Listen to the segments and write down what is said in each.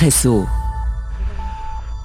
اكسبريسو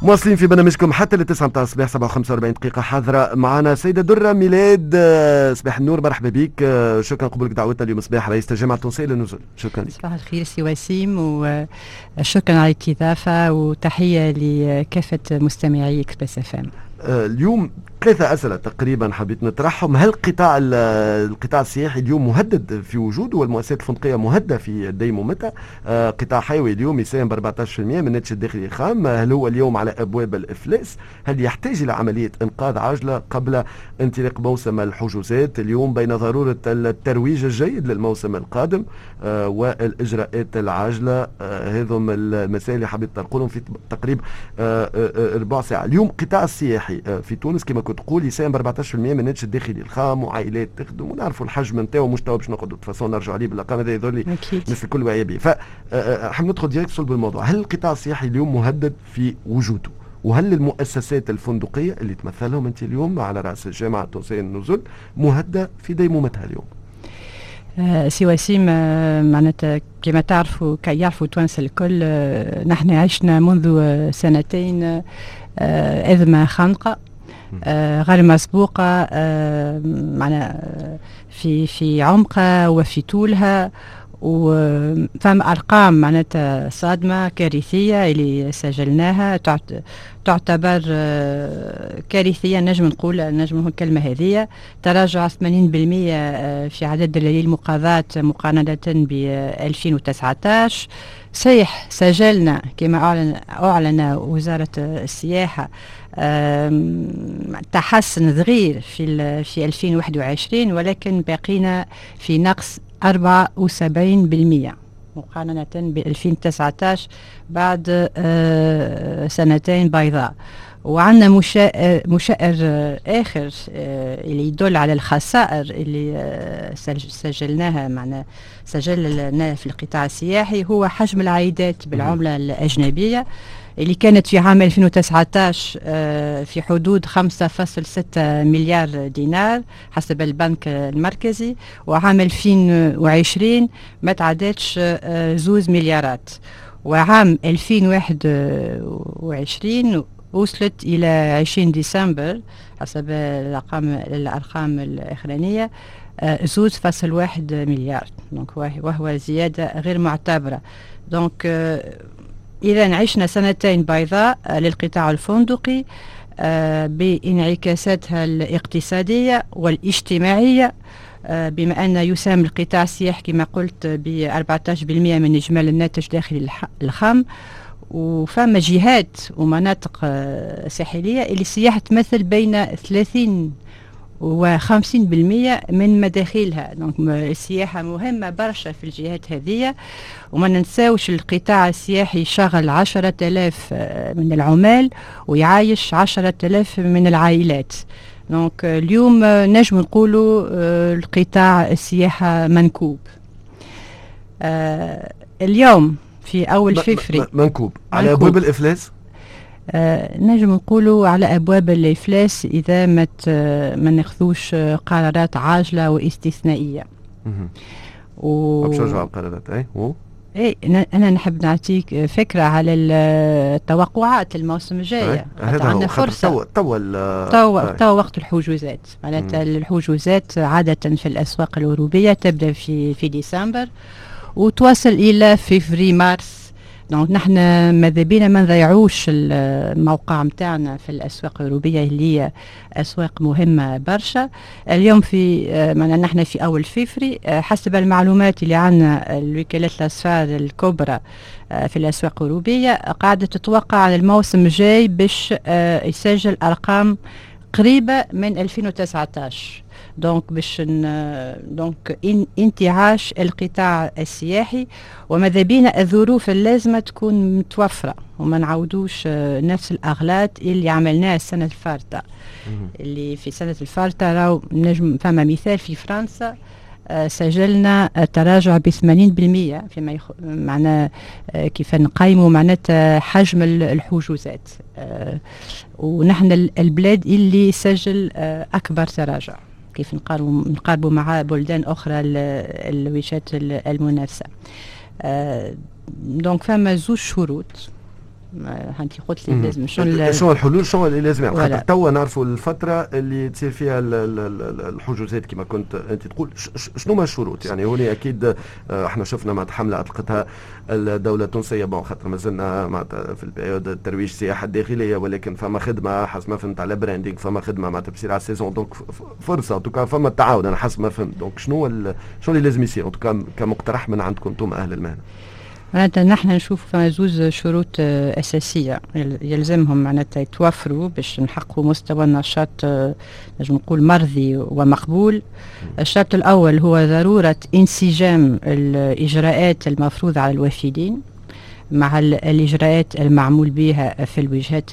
مواصلين في برنامجكم حتى للتسعة متاع الصباح 47 دقيقة حاضرة معنا سيدة درة ميلاد آه، صباح النور مرحبا بك آه، شكرا قبولك دعوتنا اليوم صباح رئيس الجامعة التونسية للنزول شكرا لك. صباح الخير سي وسيم وشكرا على الاستضافة وتحية لكافة مستمعي إكسبريس إف إم. آه، اليوم ثلاثة أسئلة تقريبا حبيت نطرحهم. هل قطاع القطاع السياحي اليوم مهدد في وجوده والمؤسسات الفندقية مهددة في ديمومتها آه، قطاع حيوي اليوم يساهم ب 14% من الناتج الداخلي الخام هل هو اليوم على أبواب الإفلاس؟ هل يحتاج إلى عملية إنقاذ عاجلة قبل انطلاق موسم الحجوزات؟ اليوم بين ضرورة الترويج الجيد للموسم القادم آه، والإجراءات العاجلة. هذم المسائل اللي حبيت نقولهم في تقريب ربع ساعة. اليوم قطاع السياحي في تونس كما كنت تقول يساهم ب 14% من الناتج الداخلي الخام وعائلات تخدم ونعرفوا الحجم نتاعو مش تو باش نقعدوا تفاصيل نرجعوا عليه بالارقام هذا يظهر لي الناس الكل واعية به فحب آه، آه، ندخل direct صلب الموضوع هل القطاع السياحي اليوم مهدد في وجوده؟ وهل المؤسسات الفندقية اللي تمثلهم أنت اليوم على رأس الجامعة التونسيه النزل مهددة في ديمومتها اليوم؟ آه سي وسيم آه معناتها كما تعرفوا كي يعرفوا توانسه الكل آه نحن عشنا منذ سنتين آه أزمة خانقة آه غير مسبوقة آه معنا في في عمقها وفي طولها وفهم أرقام معناتها صادمة كارثية اللي سجلناها تعتبر آه، كارثية نجم نقول نجم الكلمة هذه. تراجع 80% آه، في عدد دلالي المقاضات مقارنة ب 2019 صحيح سجلنا كما أعلن, أعلن وزارة السياحة تحسن صغير في في 2021 ولكن باقينا في نقص 74% مقارنة ب 2019 بعد آه، سنتين بيضاء. وعندنا مشائر آخر آه، اللي يدل على الخسائر اللي آه، سجلناها معنا سجلنا في القطاع السياحي هو حجم العائدات بالعملة الأجنبية. اللي كانت في عام 2019 آه، في حدود 5.6 مليار دينار حسب البنك المركزي وعام 2020 ما تعدتش آه، زوز مليارات. وعام 2021 وصلت إلى 20 ديسمبر حسب الأرقام الأرقام الأخرانية آه، زوز فاصل واحد مليار. دونك وهو زيادة غير معتبرة. donc إذا عشنا سنتين بيضاء آه، للقطاع الفندقي آه، بانعكاساتها الاقتصادية والاجتماعية آه، بما أن يساهم القطاع السياحي كما قلت ب 14% من إجمالي الناتج الداخلي الخام. وفما جهات ومناطق ساحلية اللي السياحة تمثل بين 30 و50% من مداخلها. donc السياحة مهمة برشا في الجهات هذه وما ننساوش القطاع السياحي يشغل عشرة آلاف آه، من العمال ويعايش عشرة آلاف من العائلات. donc اليوم نجم نقولوا آه، القطاع السياحة منكوب. آه، اليوم في أول فبراير. منكوب. على أبواب الإفلاس؟ آه نجم نقولوا على أبواب الإفلاس إذا ما ما ناخذوش قرارات عاجلة واستثنائية. و باش القرارات. أي و إي أنا نحب نعطيك فكرة على التوقعات الموسم الجاي. هذا عندنا فرصة. توا توا توا تو وقت الحجوزات. معناتها الحجوزات عادة في الأسواق الأوروبية تبدأ في في ديسمبر وتواصل إلى فيفري مارس. donc نحن ماذا بينا ما نضيعوش الموقع نتاعنا في الأسواق الأوروبية اللي هي أسواق مهمة برشا. اليوم في معنا نحن في أول فيفري حسب المعلومات اللي عندنا الوكالات الأسفار الكبرى في الأسواق الأوروبية قاعدة تتوقع الموسم الجاي باش يسجل أرقام قريبة من 2019 donc باش donc انتعاش القطاع السياحي وماذا بينا الظروف اللازمة تكون متوفرة. وما نعودوش آه، نفس الأغلاط اللي عملناها السنة الفارطة. اللي في سنه الفارطة راهو نجم فما مثال في فرنسا آه، سجلنا تراجع ب 80% فيما يخ... معناه آه، كيف نقيموا معناتها حجم الحجوزات. ونحن البلاد اللي سجل أكبر تراجع. كيف نقاربوا مع بلدان أخرى الوجهات المنافسة. دونك فما زوج شروط انت قلت لي لازم شنو شنو الحلول؟ شنو اللي لازم يعني خاطر توا نعرفوا الفترة اللي تصير فيها الحجوزات كما كنت أنت تقول. شنو ما الشروط؟ يعني هوني أكيد آه، إحنا شفنا مع حملة أطلقتها الدولة التونسية. bon خاطر مازلنا معناتها في ال période الترويج السياحه الداخليه ولكن فما خدمة حسب ما فهمت على branding فما خدمة معناتها بتصير على ال saison donc فرصة en tout cas فما تعاون أنا حسب ما فهمت. donc شنو شنو اللي لازم يصير؟ كمقترح من عندكم أنتم أهل المهنة. معناتها نحن نشوف فما زوز شروط آه، أساسية. يلزمهم معناتها يتوفروا باش نحققوا مستوى نشاط آه، نجم نقول مرضي ومقبول. الشرط الأول هو ضرورة انسجام الإجراءات المفروضة على الوافدين مع الإجراءات المعمول بها في الوجهات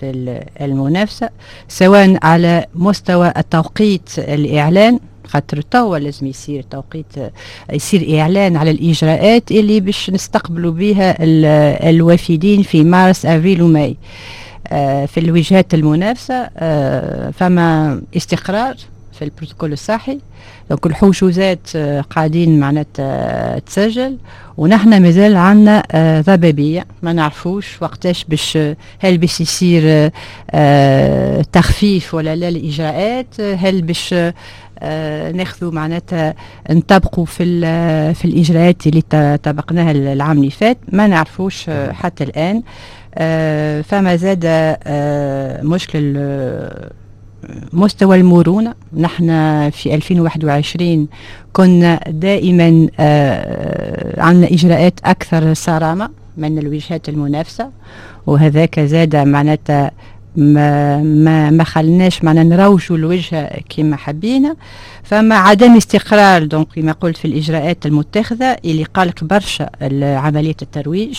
المنافسة سواء على مستوى التوقيت الإعلان خاطر توا لازم يصير توقيت يصير إعلان على الإجراءات اللي باش نستقبلوا بها الوافدين في مارس أفريل وماي آه، في الوجهات المنافسة آه، فما استقرار في البروتوكول الصحي. donc الحجوزات آه، قاعدين معناتها تسجل. ونحن مازال عندنا ضبابية. ما نعرفوش وقتاش باش هل باش يصير تخفيف ولا لا الإجراءات. هل باش ناخذوا معناتها نطبقوا في في الإجراءات اللي طبقناها العام اللي فات. ما نعرفوش آه، حتى الآن. آه، فما زاد مشكل مستوى المرونة. نحن في 2021 كنا دائما عندنا إجراءات أكثر صرامة من الوجهات المنافسة. وهذاك زاد معناتها ما ما ما خلناش معنا نروجوا الوجه كما حبينا. فما عدم استقرار donc كما قلت في الإجراءات المتخذة اللي قلق برشا عمليه الترويج.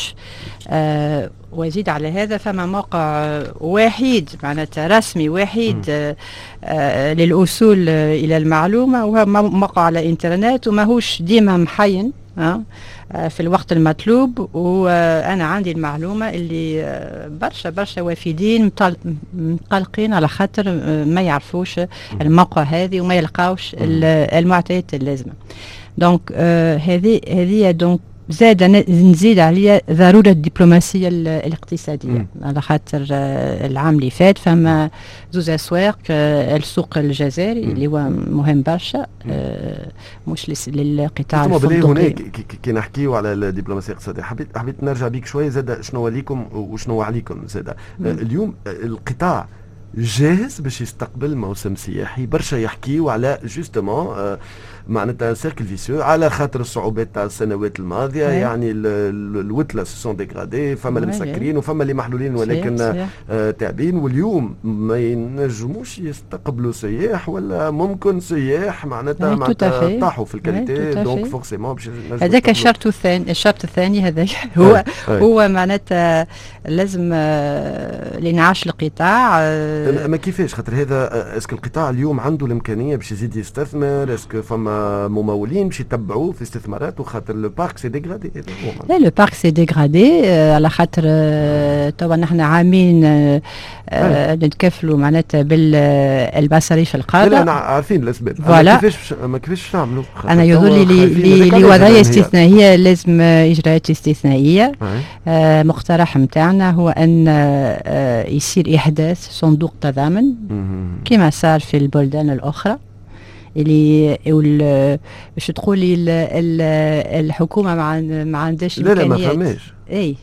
آه وزيد على هذا فما موقع واحد معناتها رسمي واحد آه آه للوصول إلى المعلومة وهو موقع على الانترنت وماهوش ديما محين في الوقت المطلوب. وأنا عندي المعلومة اللي آه، برشا برشا وافدين مقلقين على خاطر آه، ما يعرفوش الموقع هذه وما يلقاوش المعطيات اللازمة. donc هذه هذه donc زاد نزيد عليها ضرورة الدبلوماسية الاقتصادية. مم. على خاطر آه، العام اللي فات فما زوز أسواق آه، السوق الجزائري اللي هو مهم برشا آه، مش للقطاع الفندقي. هنا كي نحكيو على الدبلوماسية الاقتصادية. حبيت حبيت نرجع بيك شوية زاد شنو ليكم وشنو عليكم زاد. اليوم القطاع جاهز باش يستقبل موسم سياحي. برشا يحكيو على justement معناتها cercle vicieux على خاطر الصعوبات تاع السنوات الماضية أيه. يعني الوتلة sont dégradés فما اللي مسكرين وفما اللي محلولين ولكن آه تعبين واليوم ما ينجموش يستقبلوا سياح ولا ممكن سياح معناتها معناتها طاحوا في ال qualité donc forcément باش هذاك الشرط الثاني الشرط الثاني هذاك هو. هو معناتها لازم آه لنعاش القطاع آه ما كيفاش؟ خاطر هذا est-ce que القطاع اليوم عنده الإمكانية باش يزيد يستثمر؟ est-ce que فما ممولين باش يتبعوا في استثمارات وخاطر le parc s'est dégradé لا le parc s'est dégradé على خاطر آه، توا نحن عامين آه، آه، نتكفلوا معناتها بالمصاريف القادة لا عارفين الأسباب. voilà. كيفاش ما كيفاش تعملوا أنا يظل لي لوضعية استثنائية لازم إجراءات استثنائية. مقترح نتاعنا هو أن يصير إحداث صندوق تضامن. كما صار في البلدان الأخرى. اللي باش تقولي الحكومة ما ما عندهاش لا لا ما فهماش اي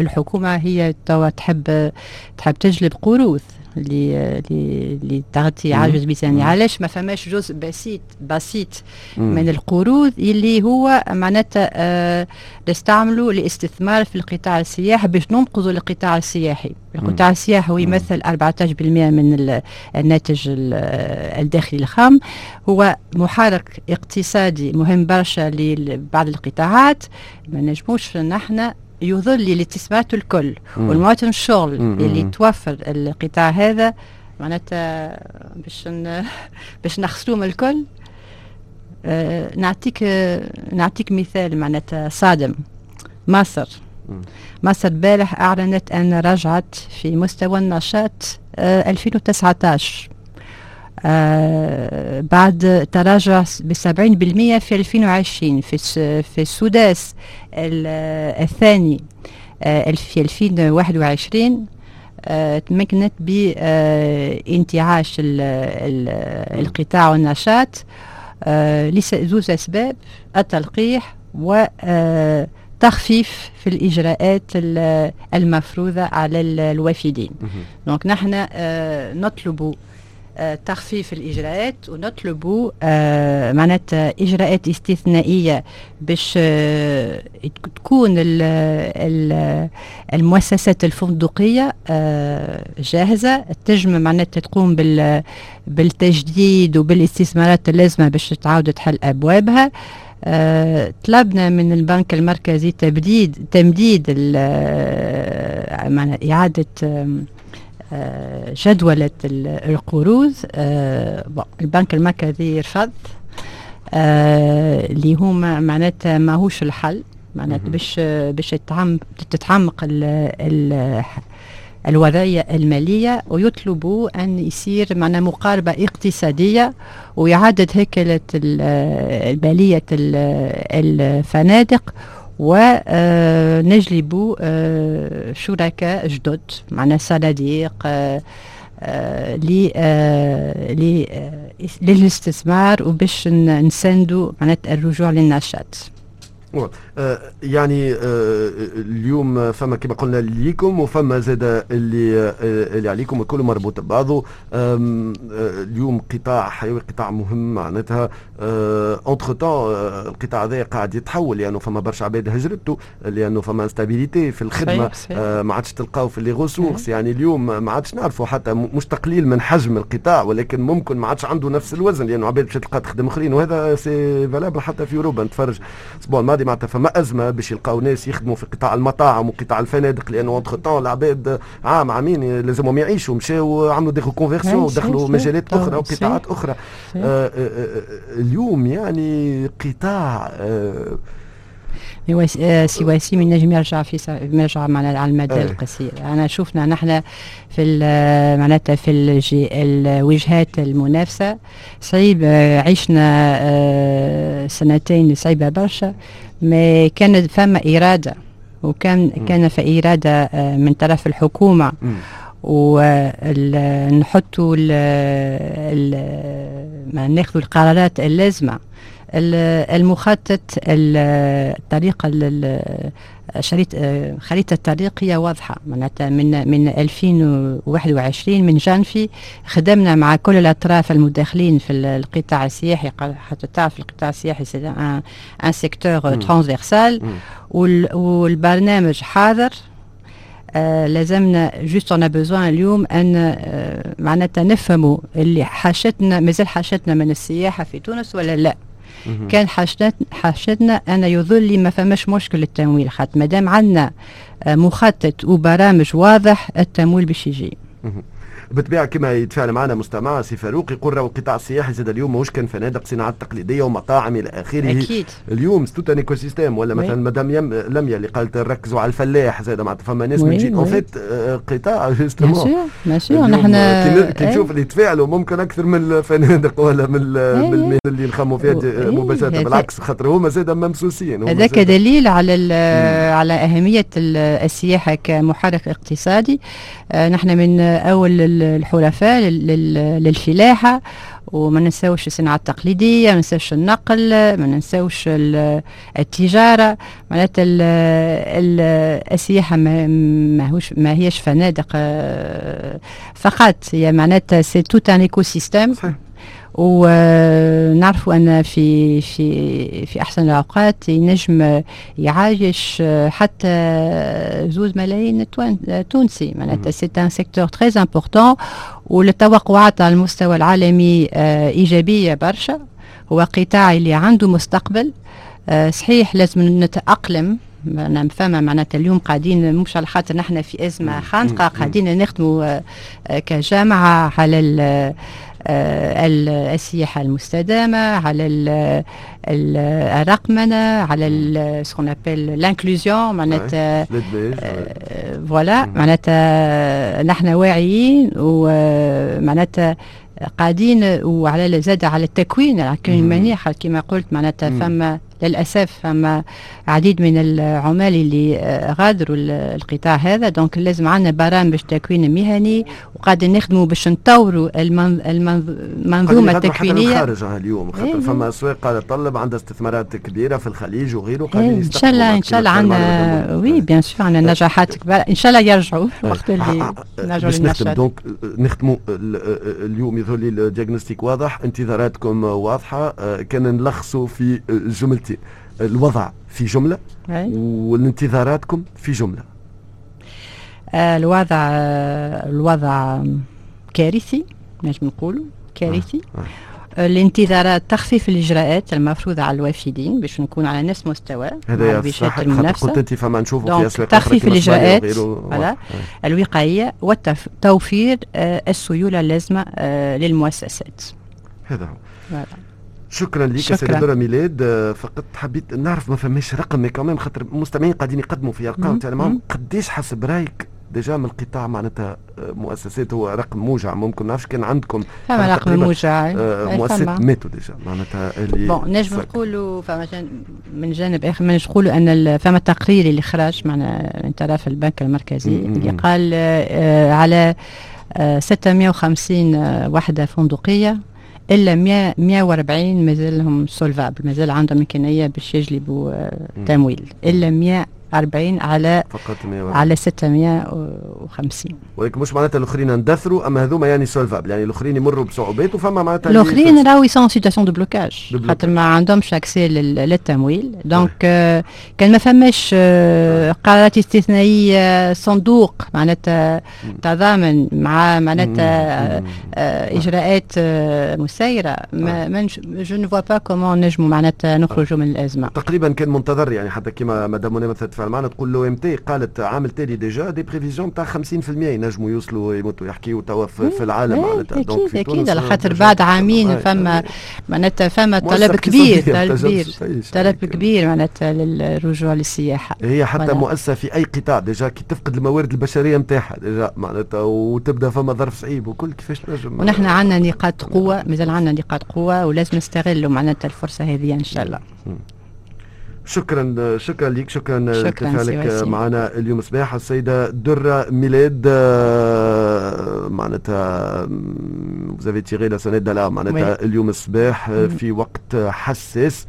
الحكومة هي توا تحب تحب تجلب قروض اللي تغطي عجز ميزاني علاش ما فماش جزء بسيط بسيط مم. من القروض اللي هو معناتها آه لاستثمار في القطاع السياحي باش ننقذوا القطاع السياحي. القطاع السياحي هو يمثل 14% من الناتج الداخلي الخام. هو محرك اقتصادي مهم برشا لبعض القطاعات. ما نجموش نحن يظل الاستثمارات الكل والمواطن الشغل. اللي توفر القطاع هذا معناتها باش باش نخسروهم الكل آه نعطيك آه نعطيك مثال معناتها صادم مصر. مصر البارح أعلنت أن رجعت في مستوى النشاط آه 2019 آه بعد تراجع ب 70% في 2020 في في السداس الثاني في 2021 تمكنت بانتعاش القطاع والنشاط لزوز أسباب التلقيح وتخفيف في الإجراءات المفروضة على الوافدين. دونك نحن نطلب تخفيف الإجراءات ونطلب معناتها إجراءات استثنائية باش تكون المؤسسات الفندقية جاهزة. تجم معناتها تقوم بال بالتجديد وبالاستثمارات اللازمة باش تعاود تحل أبوابها. أه طلبنا من البنك المركزي تبديد تمديد إعادة آه، جدولة القروض آه، البنك المركزي رفض آه، اللي هما معناتها ماهوش الحل معناتها باش باش تتعمق الوضعية المالية ويطلبوا أن يصير معنا مقاربة اقتصادية وإعادة هيكلة المالية الفنادق ونجلب شركاء جدد معنا صناديق للاستثمار وباش نساندوا معناتها الرجوع للنشاط. آه، يعني آه، اليوم فما كما قلنا ليكم وفما زاد اللي آه، اللي عليكم الكل مربوط ببعضه. اليوم قطاع حيوي قطاع مهم معناتها. اونتر تون القطاع هذا قاعد يتحول لأنه فما برشا عباد هجرته لأنه فما instabilité في الخدمة. ما عادش تلقاو في les ressources يعني اليوم ما عادش نعرفوا حتى مش تقليل من حجم القطاع ولكن ممكن ما عادش عنده نفس الوزن لأنه عباد باش تلقى تخدم أخرين وهذا c'est valable حتى في أوروبا. نتفرج. الأسبوع الماضي معناتها فما أزمة باش يلقاو ناس يخدموا في قطاع المطاعم وقطاع الفنادق لأنه entre-temps العباد عام عامين لازمهم يعيشوا مشاو عملوا des conversions ودخلوا مجالات أخرى وقطاعات أخرى. آه آه آه اليوم يعني قطاع سي وسيم النجم يرجع في يرجع معنا على المدى القصير. أنا شفنا نحن في معناتها في الوجهات المنافسة صعيب عشنا سنتين صعيبة برشا. ما كانت فما إرادة وكان كان في إرادة من طرف الحكومة. ونحطوا ما ناخذوا القرارات اللازمة. المخطط الطريقة شريط خريطة الطريق هي واضحة. معناتها من من 2021 من جانفي خدمنا مع كل الأطراف المتداخلين في القطاع السياحي حتى تعرف القطاع السياحي c'est un secteur transversal والبرنامج حاضر. آه لازمنا juste on besoin اليوم أن آه معناتها نفهموا اللي حاجتنا مازال حاجتنا من السياحة في تونس ولا لا. كان حاجتنا أنا يظل ما فماش مشكل التمويل خاطر مادام عندنا مخطط وبرامج واضح التمويل باش يجي. بالطبيعه كما يتفاعل معنا مستمع سي فاروق يقول راهو القطاع السياحي زاد اليوم ماهوش كان فنادق صناعات تقليدية ومطاعم إلى آخره. أكيد. اليوم c'est tout un écosystème ولا مثلا مدام يم لميا اللي قالت ركزوا على الفلاح. زاد معناتها فما ناس من gère en fait قطاع. justement ماشي. نحن كي نشوف اللي يتفاعلوا ممكن أكثر من الفنادق ولا من من اللي نخموا فيها مباشرة. بالعكس خاطر هما زاد ممسوسين هذاك دليل على على أهمية السياحة كمحرك اقتصادي. نحن من أول الحلفاء للفلاحة وما ننساوش الصناعة التقليدية ما ننساوش النقل ما ننساوش التجارة. معناتها السياحة ما ماهوش ما هيش فنادق فقط. هي معناتها c'est tout un écosystème ونعرفوا أن في في في أحسن الأوقات ينجم يعايش حتى زوز ملايين تونسي. معناتها c'est un secteur très important والتوقعات على المستوى العالمي إيجابية برشا. هو قطاع اللي عنده مستقبل صحيح لازم نتأقلم. أنا فاهمه معناتها اليوم قاعدين مش على خاطر نحن في أزمة خانقة قاعدين نخدموا كجامعة على السياحة المستدامة على الرقمنة على ce qu'on appelle l'inclusion معناتها voilà معناتها نحن واعيين ومعناتها قاعدين وعلى زاد على التكوين المنيح كما قلت معناتها فما للأسف فما عديد من العمال اللي آه، غادروا القطاع هذا donc لازم عندنا برامج تكوين مهني وقاعدين نخدموا باش نطوروا المنظومة التكوينية. خارج اليوم خاطر إيه فما أسواق قاعدة تطلب عندها استثمارات كبيرة في الخليج وغيره قاعدين إيه إن شاء الله إن شاء الله عندنا oui bien sûr عندنا نجاحات كبيرة. إن شاء الله يرجعوا وقت اللي نرجعوا للنشاط donc نختموا اليوم يظهر لي الديagnostic واضح انتظاراتكم واضحة آه، كان نلخصوا في جملتين الوضع في جملة والانتظاراتكم في جملة. آه، الوضع الوضع كارثي نجم نقولوا كارثي. آه. آه. الانتظارات تخفيف الإجراءات المفروضه على الوافدين باش نكون على نفس مستوى هذا صح المنافسة. قلت أنت فما نشوفوا في أسواق تخفيف الإجراءات على الوقائيه والتوفير آه. السيولة اللازمة للمؤسسات. هذا هو. شكرا لك سيدة دورة ميلاد. فقط حبيت نعرف ما فماش رقم mais كمان خاطر المستمعين قاعدين يقدموا في أرقام تاع قديش حسب رأيك déjà من القطاع معناتها آه، مؤسسات هو رقم موجع؟ ممكن نعرفش كان عندكم فما رقم موجع آه، مؤسسات ماتوا déjà معناتها اللي bon نجم نقولوا فما من جانب آخر ما نقولوا أن فما تقرير اللي خرج معنا من طرف البنك المركزي اللي قال آه على آه 650 وحدة فندقية. إلا 100 140 مازالهم solvables مازال عندهم امكانيه باش يجلبوا آه تمويل. إلا 100 40 على فقط 140. على 650 ولكن مش معناتها الأخرين اندثروا أما هذوما يعني solvables يعني الأخرين يمروا بصعوبات وفما معناتها الأخرين راهو ils sont en situation de blocage خاطر ما عندهمش accès للتمويل. donc آه كان ما فماش آه قرارات استثنائية صندوق معناتها تضامن مع معناتها آه إجراءات آه مسيرة. mais je ne vois pas comment نجموا معناتها نخرجوا من الأزمة. تقريبا كان منتظر يعني حتى كما مدام مثلا معنا تقول l'OMT قالت عام تالي déjà des prévisions تاع 50% ينجموا يوصلوا يموتوا يحكيوا توا في العالم معناتها. donc أكيد أكيد على خاطر بعد عامين فما معناتها فما طلب كبير طلب كبير طلب كبير معناتها للرجوع للسياحة. هي حتى مؤسسة في أي قطاع déjà كي تفقد الموارد البشرية نتاعها déjà معناتها وتبدأ فما ظرف صعيب وكل كيفاش نجم ونحن عندنا نقاط قوة مازال عندنا نقاط قوة ولازم نستغلوا معناتها الفرصة هذه إن شاء الله. شكرا شكرا لك شكرا لتفاعلك معنا اليوم. صباح السيدة درة ميلاد آه، معناتها vous avez tiré la sonnette d'alarme معناتها اليوم صباح في وقت حساس.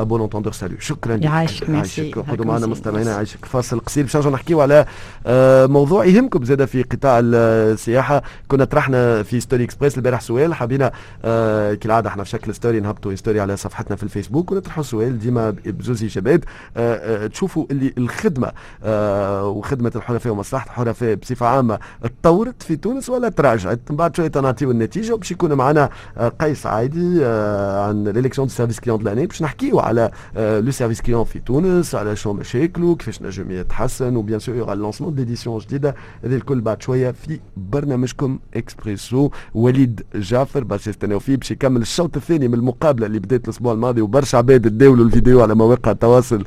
à bon entendeur salut. شكرا لك يعيشك يعيشك خذوا معنا مستمعينا يعيشك فاصل قصير. باش نرجعوا نحكيو على آه، موضوع يهمكم زاده في قطاع السياحة. كنا طرحنا في story Express البارح سؤال حبينا آه كالعادة إحنا في شكل story نهبطوا story على صفحتنا في الفيسبوك. ونطرحوا سؤال ديما بزوز اجابات آه آه تشوفوا اللي الخدمة آه وخدمة الحرفاء ومصلحة الحرفاء بصفة عامة تطورت في تونس ولا تراجعت؟ من بعد شوية نعطيو النتيجة. وباش يكون معنا آه قيس عايدي آه عن l'élection du service client de l'année باش نحكيو على le service client في تونس على شو مشاكله كيفاش نجم يتحسن وبيان سور يورا اللونسمون ديديسيون جديدة. هذه الكل بعد شوية في برنامجكم اكسبريسو وليد جعفر باش يستناو فيه باش يكمل الشوط الثاني من المقابلة اللي بدات الأسبوع الماضي وبرشا عباد تداولوا الفيديو على مواقع التواصل.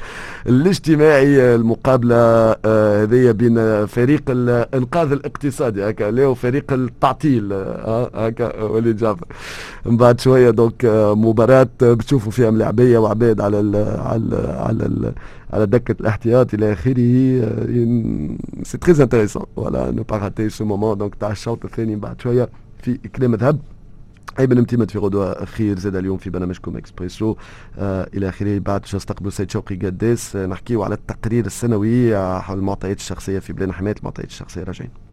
الاجتماعي المقابله هذه بين فريق الإنقاذ الاقتصادي هكا وفريق التعطيل هكا وليد جعفر من بعد شوية donc مباراة بتشوفوا فيها ملاعبيه وعباد على ال على ال على ال على دكة الاحتياط إلى آخره c'est très intéressant voilà ne pas rater ce moment donc تاع الشوط الثاني بعد شوية في كلام ذهب et bien en même temps في غدوة خير زاد اليوم في برنامجكم إكسبريسو. آه إلى آخره بعد باش نستقبلوا شوقي قداس آه نحكيو على التقرير السنوي حول المعطيات الشخصية في plan حماية المعطيات الشخصية. راجعين.